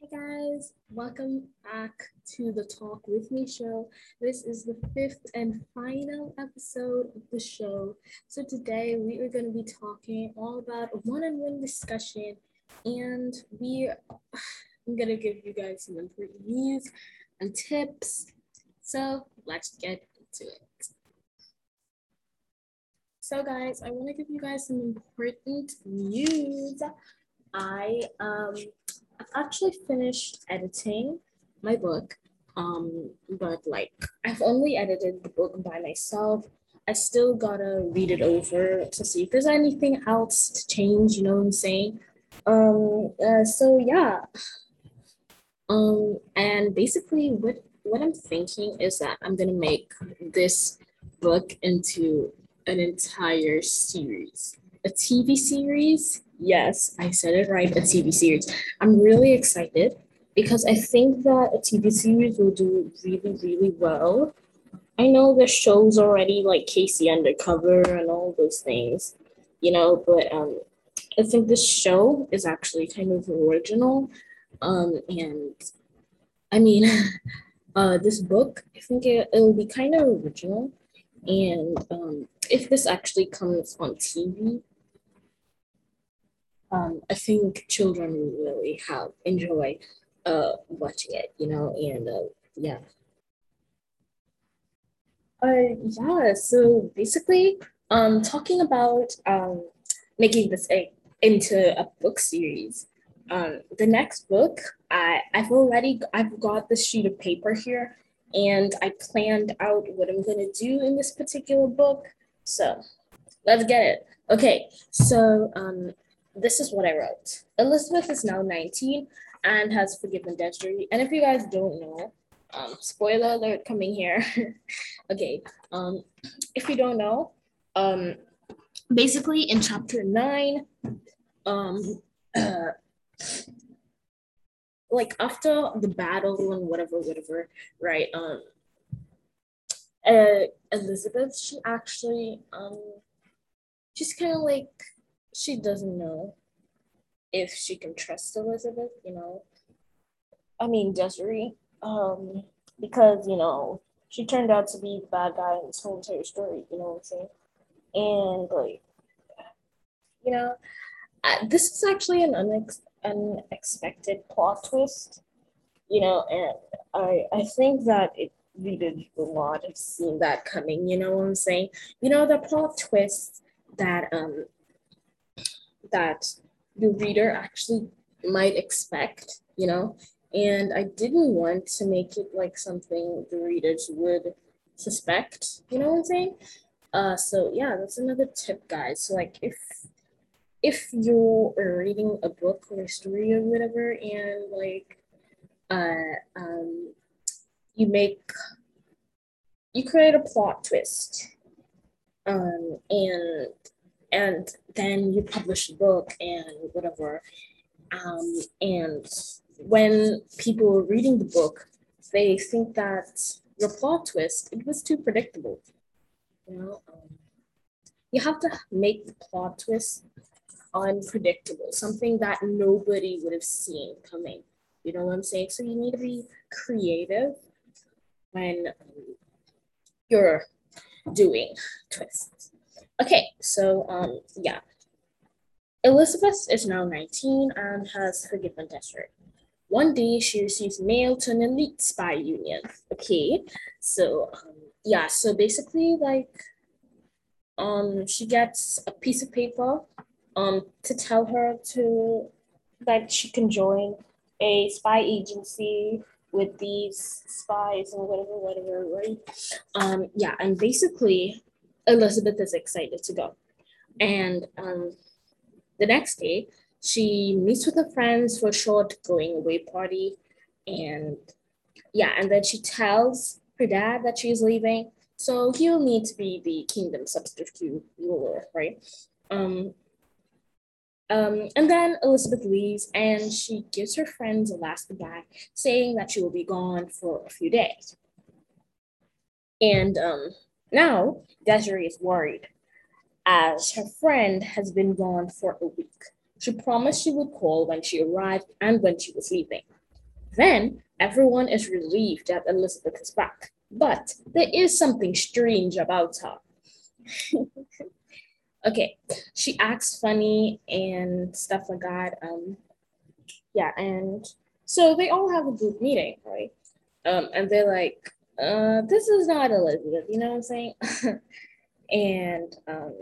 Hey guys, welcome back to the Talk With Me show. This is the fifth and final episode of the show. So today we are going to be talking all about a one-on-one discussion and we I'm going to give you guys some important news and tips. So let's get into it. So guys, I want to give you guys some important news. I um I've actually finished editing my book, um, but like I've only edited the book by myself. I still gotta read it over to see if there's anything else to change. You know what I'm saying? Um. Uh, so yeah. Um. And basically, what what I'm thinking is that I'm gonna make this book into an entire series, a TV series Yes, I said it right, a TV series. I'm really excited because I think that a TV series will do really, really well. I know the show's already like Casey Undercover and all those things, you know, but um, I think this show is actually kind of original. Um, and I mean, uh, this book, I think it, it'll be kind of original. And um, if this actually comes on TV, um, I think children really have enjoy uh, watching it, you know, and uh, yeah. Uh, yeah, so basically, um, talking about um, making this a, into a book series. Um, the next book, I, I've already, I've got this sheet of paper here and I planned out what I'm gonna do in this particular book. So let's get it. Okay, so um, this is what I wrote. Elizabeth is now 19 and has forgiven Desiree. And if you guys don't know, um, spoiler alert coming here. okay, um, if you don't know, um, basically in chapter nine, um, uh, like after the battle and whatever, whatever, right? Um, uh, Elizabeth, she actually, um, she's kind of like she doesn't know if she can trust Elizabeth, you know. I mean Desiree, um, because you know she turned out to be the bad guy in this whole entire story. You know what I'm saying? And like, you know, I, this is actually an unex- unexpected plot twist. You know, and I I think that it needed a lot of seeing that coming. You know what I'm saying? You know the plot twist that um that the reader actually might expect, you know. And I didn't want to make it like something the readers would suspect, you know what I'm saying? Uh, so yeah, that's another tip, guys. So like if if you're reading a book or a story or whatever, and like uh, um, you make you create a plot twist, um, and and then you publish a book and whatever. Um, and when people are reading the book, they think that your plot twist it was too predictable. You know, um, you have to make the plot twist unpredictable, something that nobody would have seen coming. You know what I'm saying? So you need to be creative when um, you're doing twists. Okay, so um, yeah. Elizabeth is now 19 and has forgiven Desiree. One day, she receives mail to an elite spy union. Okay, so um, yeah, so basically, like, um, she gets a piece of paper, um, to tell her to that she can join a spy agency with these spies and whatever, whatever, right? Um, yeah, and basically, Elizabeth is excited to go. And um, the next day, she meets with her friends for a short going away party. And yeah, and then she tells her dad that she's leaving. So he'll need to be the kingdom substitute ruler, right? Um, um, and then Elizabeth leaves and she gives her friends a last goodbye, saying that she will be gone for a few days. And um, now, Desiree is worried, as her friend has been gone for a week. She promised she would call when she arrived and when she was leaving. Then everyone is relieved that Elizabeth is back, but there is something strange about her. okay, she acts funny and stuff like that. Um, yeah, and so they all have a group meeting, right? Um, and they're like, uh, this is not Elizabeth, you know what I'm saying? and um,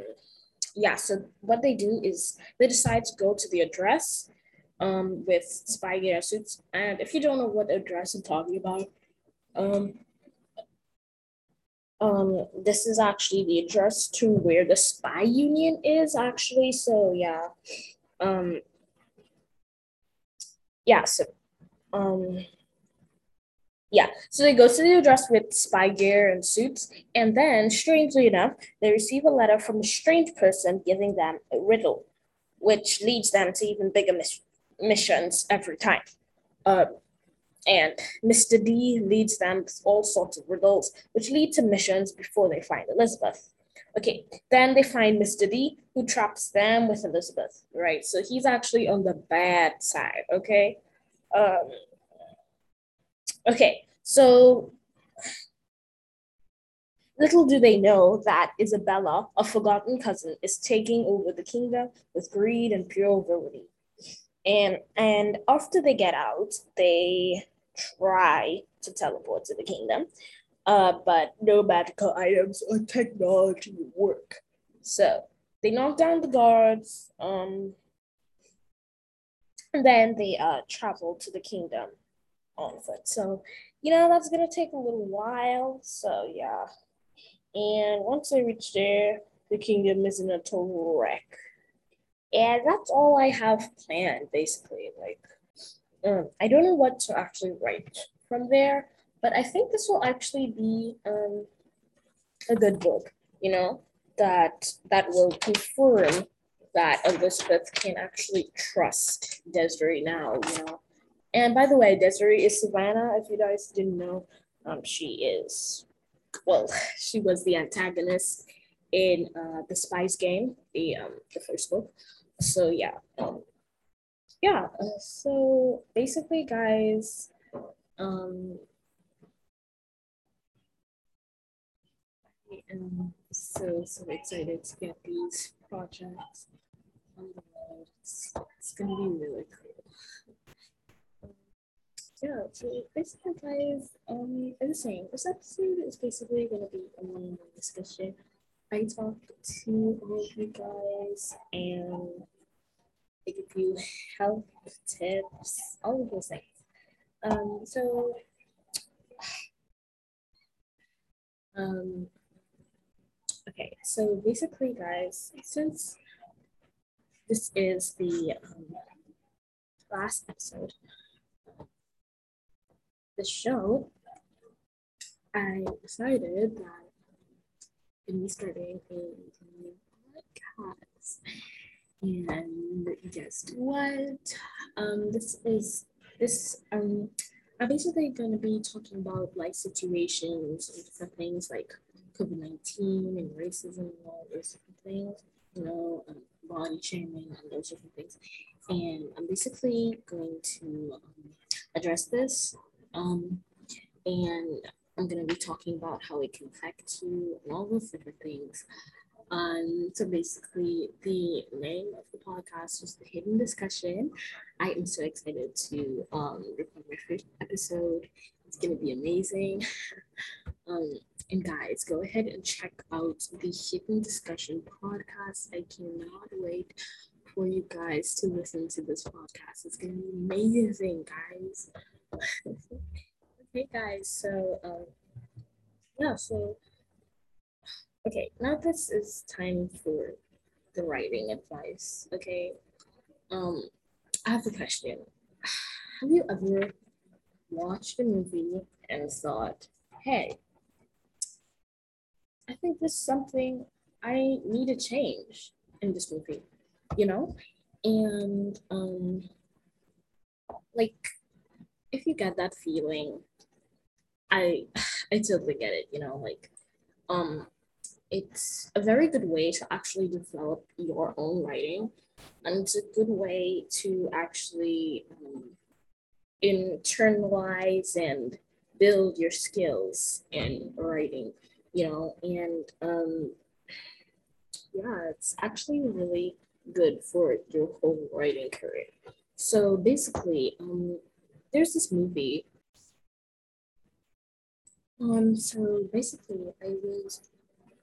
yeah, so what they do is they decide to go to the address um, with spy gear suits. And if you don't know what address I'm talking about, um, um, this is actually the address to where the spy union is actually. So yeah, um, yeah, so um, yeah, so they go to the address with spy gear and suits, and then, strangely enough, they receive a letter from a strange person giving them a riddle, which leads them to even bigger mis- missions every time. Uh, and Mr. D leads them all sorts of riddles, which lead to missions before they find Elizabeth. Okay, then they find Mr. D, who traps them with Elizabeth, right? So he's actually on the bad side, okay? Um, okay, so little do they know that Isabella, a forgotten cousin, is taking over the kingdom with greed and pure villainy. And and after they get out, they try to teleport to the kingdom, uh, but no magical items or technology work. So they knock down the guards, um, and then they uh, travel to the kingdom on foot. So, you know, that's gonna take a little while. So yeah. And once they reach there, the kingdom is in a total wreck. And that's all I have planned, basically. Like, um, I don't know what to actually write from there, but I think this will actually be um, a good book. You know, that that will confirm that Elizabeth can actually trust Desiree now. You know, and by the way, Desiree is Savannah. If you guys didn't know, um, she is well, she was the antagonist in uh, the Spies game, the um, the first book so yeah um, yeah uh, so basically guys um I am so so excited to get these projects on the road. It's, it's gonna be really cool. Yeah, so basically, guys, um, as I was saying, this episode is basically gonna be a one-on-one discussion I talk to all of you guys and I give you help, tips, all of those things. Um, so, um, okay, so basically, guys, since this is the um, last episode the show, I decided that to be starting a podcast. And guess what? Um, this is this um I'm basically going to be talking about life situations and different things like COVID 19 and racism and all those different things, you know, um, body shaming and those different things. And I'm basically going to um, address this. Um, and I'm going to be talking about how it can affect you and all those different things. Um, so basically, the name of the podcast is The Hidden Discussion. I am so excited to um, record my first episode. It's going to be amazing. um, and guys, go ahead and check out the Hidden Discussion podcast. I cannot wait for you guys to listen to this podcast. It's going to be amazing, guys. Hey guys, so um, yeah, so okay, now this is time for the writing advice. Okay, um, I have a question. Have you ever watched a movie and thought, "Hey, I think there's something I need to change in this movie," you know, and um, like if you get that feeling I I totally get it, you know, like um it's a very good way to actually develop your own writing and it's a good way to actually um, internalize and build your skills in writing, you know, and um, yeah, it's actually really good for your whole writing career. So basically, um, there's this movie. Um, so basically, I was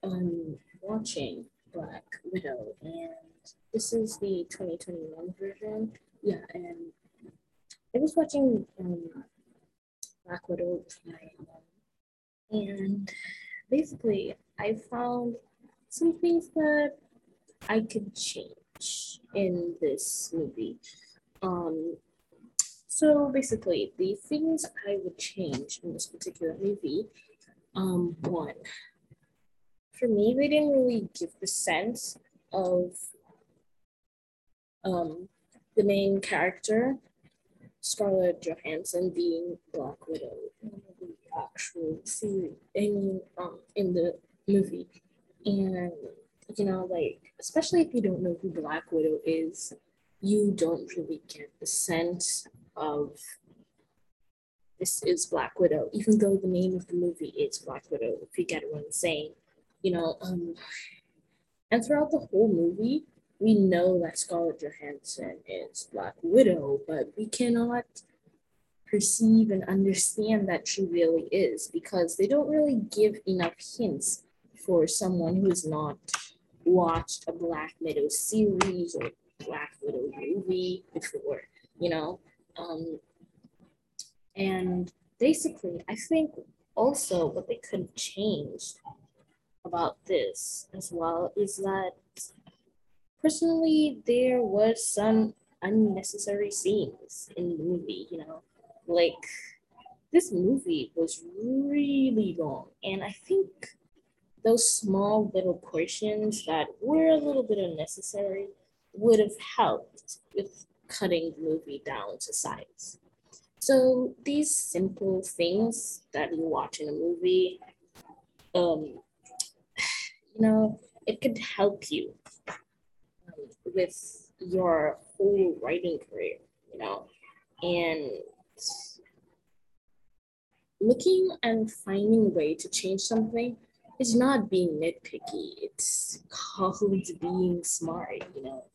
um watching Black Widow, and this is the 2021 version. Yeah, and I was watching um Black Widow, and basically, I found some things that I could change in this movie. Um, so basically, the things I would change in this particular movie, um, one, for me, they didn't really give the sense of um, the main character, Scarlett Johansson, being Black Widow in the actual series, um, in the movie. And, you know, like, especially if you don't know who Black Widow is, you don't really get the sense of this is Black Widow, even though the name of the movie is Black Widow, if you get what I'm saying. You know, um, and throughout the whole movie, we know that Scarlett Johansson is Black Widow, but we cannot perceive and understand that she really is because they don't really give enough hints for someone who's not watched a Black Widow series or Black Widow movie before, you know? Um, and basically, I think also what they could have changed about this as well is that personally there was some unnecessary scenes in the movie, you know, like this movie was really long and I think those small little portions that were a little bit unnecessary would have helped with cutting the movie down to size. So these simple things that you watch in a movie, um, you know, it could help you um, with your whole writing career, you know, and looking and finding a way to change something is not being nitpicky. It's called being smart, you know.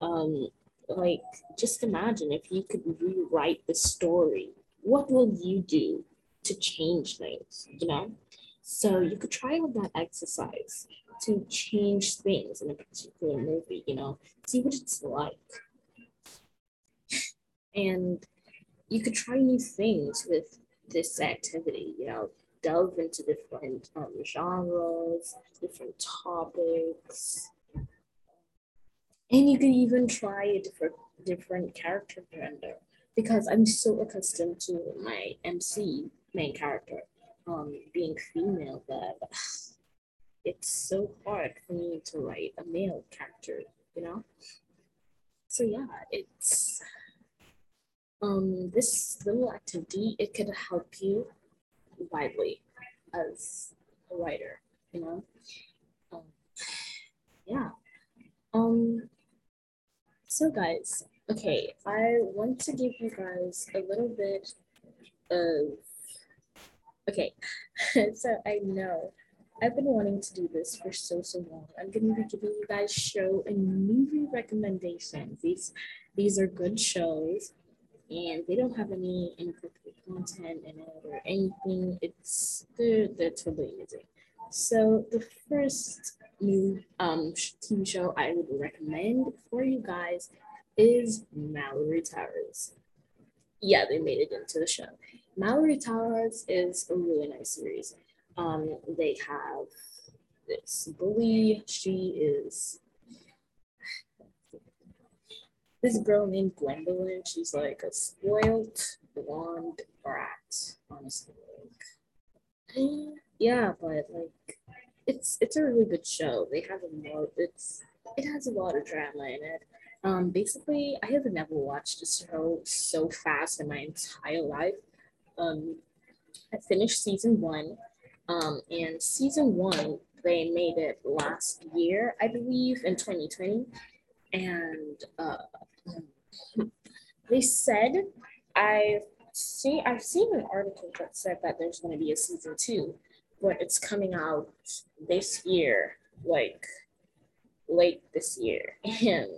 Um, like just imagine if you could rewrite the story, what will you do to change things, you know? So you could try with that exercise to change things in a particular movie, you know, see what it's like. And you could try new things with this activity, you know, delve into different um, genres, different topics. And you can even try a different different character gender because I'm so accustomed to my MC main character um, being female that it's so hard for me to write a male character, you know? So yeah, it's um this little activity it could help you widely as a writer, you know? Um, yeah. Um, so guys, okay, I want to give you guys a little bit of, okay, so I know I've been wanting to do this for so, so long. I'm going to be giving you guys show and movie recommendations. These, these are good shows and they don't have any inappropriate content in it or anything. It's they're, they're totally amazing. So the first new um TV show I would recommend for you guys is Malory Towers. Yeah, they made it into the show. Malory Towers is a really nice series. Um, they have this bully. She is this girl named Gwendoline. She's like a spoiled blonde brat, honestly. Yeah, but like, it's it's a really good show. They have a lot. It's it has a lot of drama in it. Um, basically, I have never watched a show so fast in my entire life. Um, I finished season one, um, and season one they made it last year, I believe, in 2020, and uh, they said I've seen I've seen an article that said that there's going to be a season two, but it's coming out this year, like late this year, and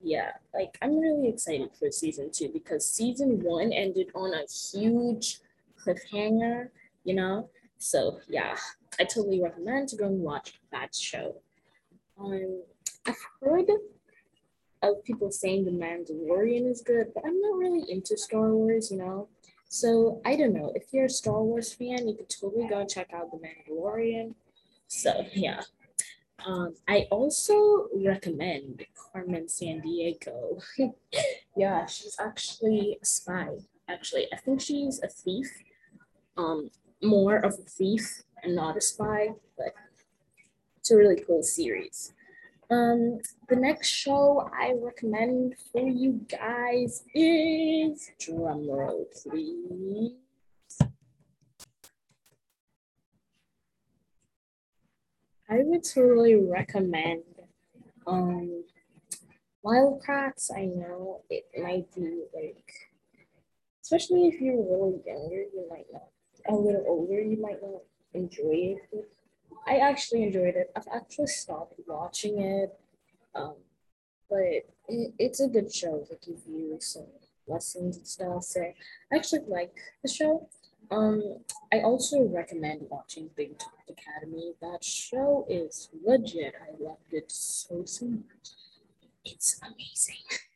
yeah, like I'm really excited for season two because season one ended on a huge cliffhanger, you know. So yeah, I totally recommend to go and watch that show. Um, I've heard of people saying The Mandalorian is good, but I'm not really into Star Wars, you know. So I don't know. If you're a Star Wars fan, you could totally go and check out The Mandalorian. So yeah. Um, I also recommend Carmen Sandiego. yeah, she's actually a spy. Actually, I think she's a thief. Um, more of a thief and not a spy, but it's a really cool series. Um, the next show I recommend for you guys is drumroll, please. I would totally recommend um Wildcats. I know it might be like, especially if you're little younger, you might not. A little older, you might not enjoy it. I actually enjoyed it. I've actually stopped watching it, um, but it, it's a good show to give you some lessons and stuff. So I actually like the show. Um, I also recommend watching Big Top Academy. That show is legit. I loved it so so much. It's amazing.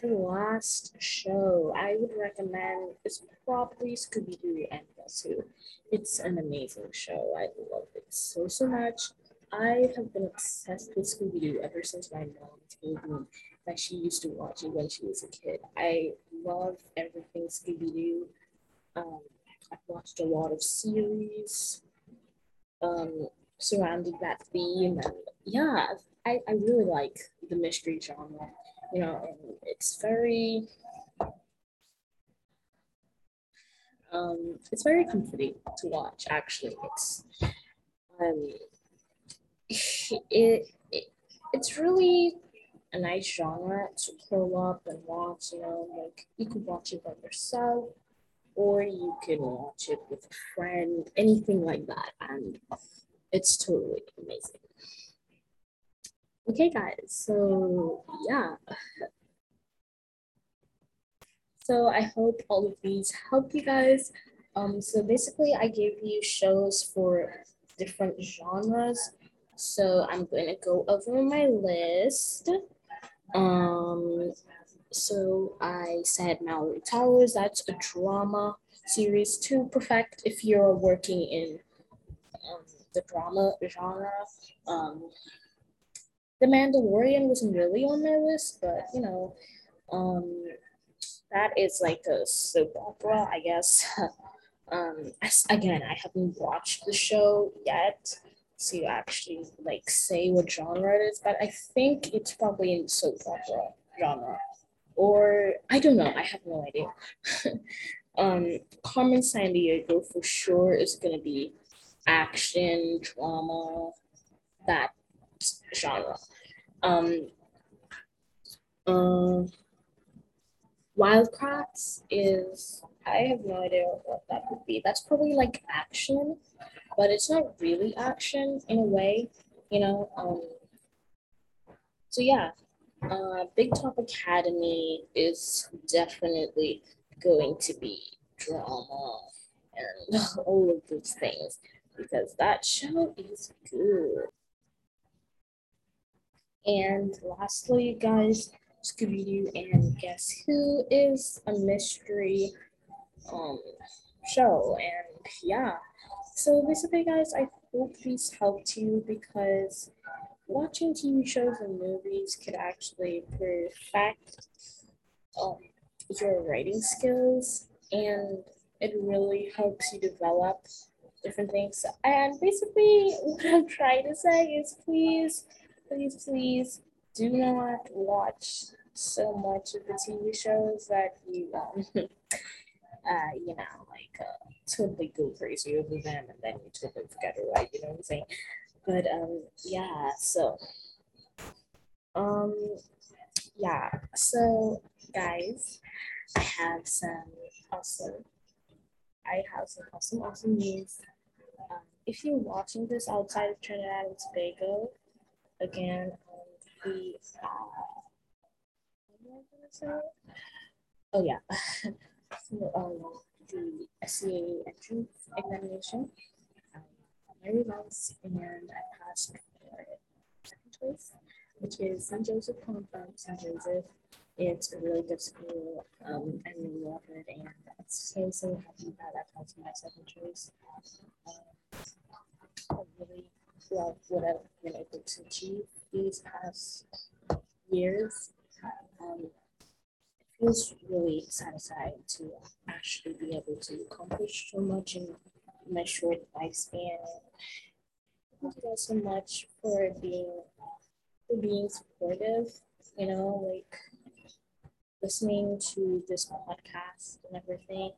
The last show I would recommend is probably Scooby Doo and Guess Who. It's an amazing show. I love it so, so much. I have been obsessed with Scooby Doo ever since my mom told me that she used to watch it when she was a kid. I love everything Scooby Doo. Um, I've watched a lot of series um, surrounding that theme, and yeah, I, I really like the mystery genre you know, it's very um, it's very comforting to watch. Actually, it's um, it, it it's really a nice genre to curl up and watch. You know, like you can watch it by yourself, or you can watch it with a friend, anything like that, and it's totally amazing. Okay, guys, so yeah. So I hope all of these help you guys. Um, so basically, I gave you shows for different genres. So I'm going to go over my list. Um, so I said Malory Towers, that's a drama series to perfect if you're working in um, the drama genre. Um, the Mandalorian wasn't really on my list, but you know, um, that is like a soap opera, I guess. um, again, I haven't watched the show yet to actually like say what genre it is, but I think it's probably in soap opera genre, or I don't know. I have no idea. um, Carmen Sandiego for sure is gonna be action drama that genre. Um, uh, Wildcats is, I have no idea what that would be. That's probably like action, but it's not really action in a way, you know. Um, so yeah, uh, Big Top Academy is definitely going to be drama and all of those things because that show is good. And lastly, guys, Scooby Doo and Guess Who is a mystery um show. And yeah, so basically, guys, I hope these helped you because watching TV shows and movies could actually perfect um, your writing skills and it really helps you develop different things. And basically, what I'm trying to say is please please, please do not watch so much of the TV shows that you, um, uh, you know, like uh, totally go crazy over them and then you totally forget it, right? You know what I'm saying? But um, yeah, so um, yeah, so guys, I have some awesome, I have some awesome, awesome news. Um, if you're watching this outside of Trinidad and Tobago, again, the, uh? Oh yeah, so, um, the SEA entrance examination. Um, very nice, and I passed for second choice which is San Joseph Home from St. Joseph. It's a really good school. Um, I really love it, and I'm so so happy that I passed my second choice. Um, I really love what I've been able to achieve these past years. Um, it feels really satisfying to actually be able to accomplish so much in my short lifespan. Thank you guys so much for being for being supportive, you know, like listening to this podcast and everything.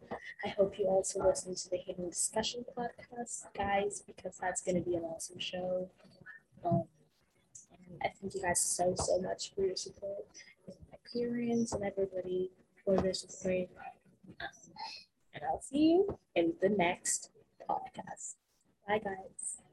I hope you also listen to the Hidden Discussion podcast, guys, because that's going to be an awesome show. Um, and I thank you guys so, so much for your support, my parents and everybody for their support. Um, and I'll see you in the next podcast. Bye, guys.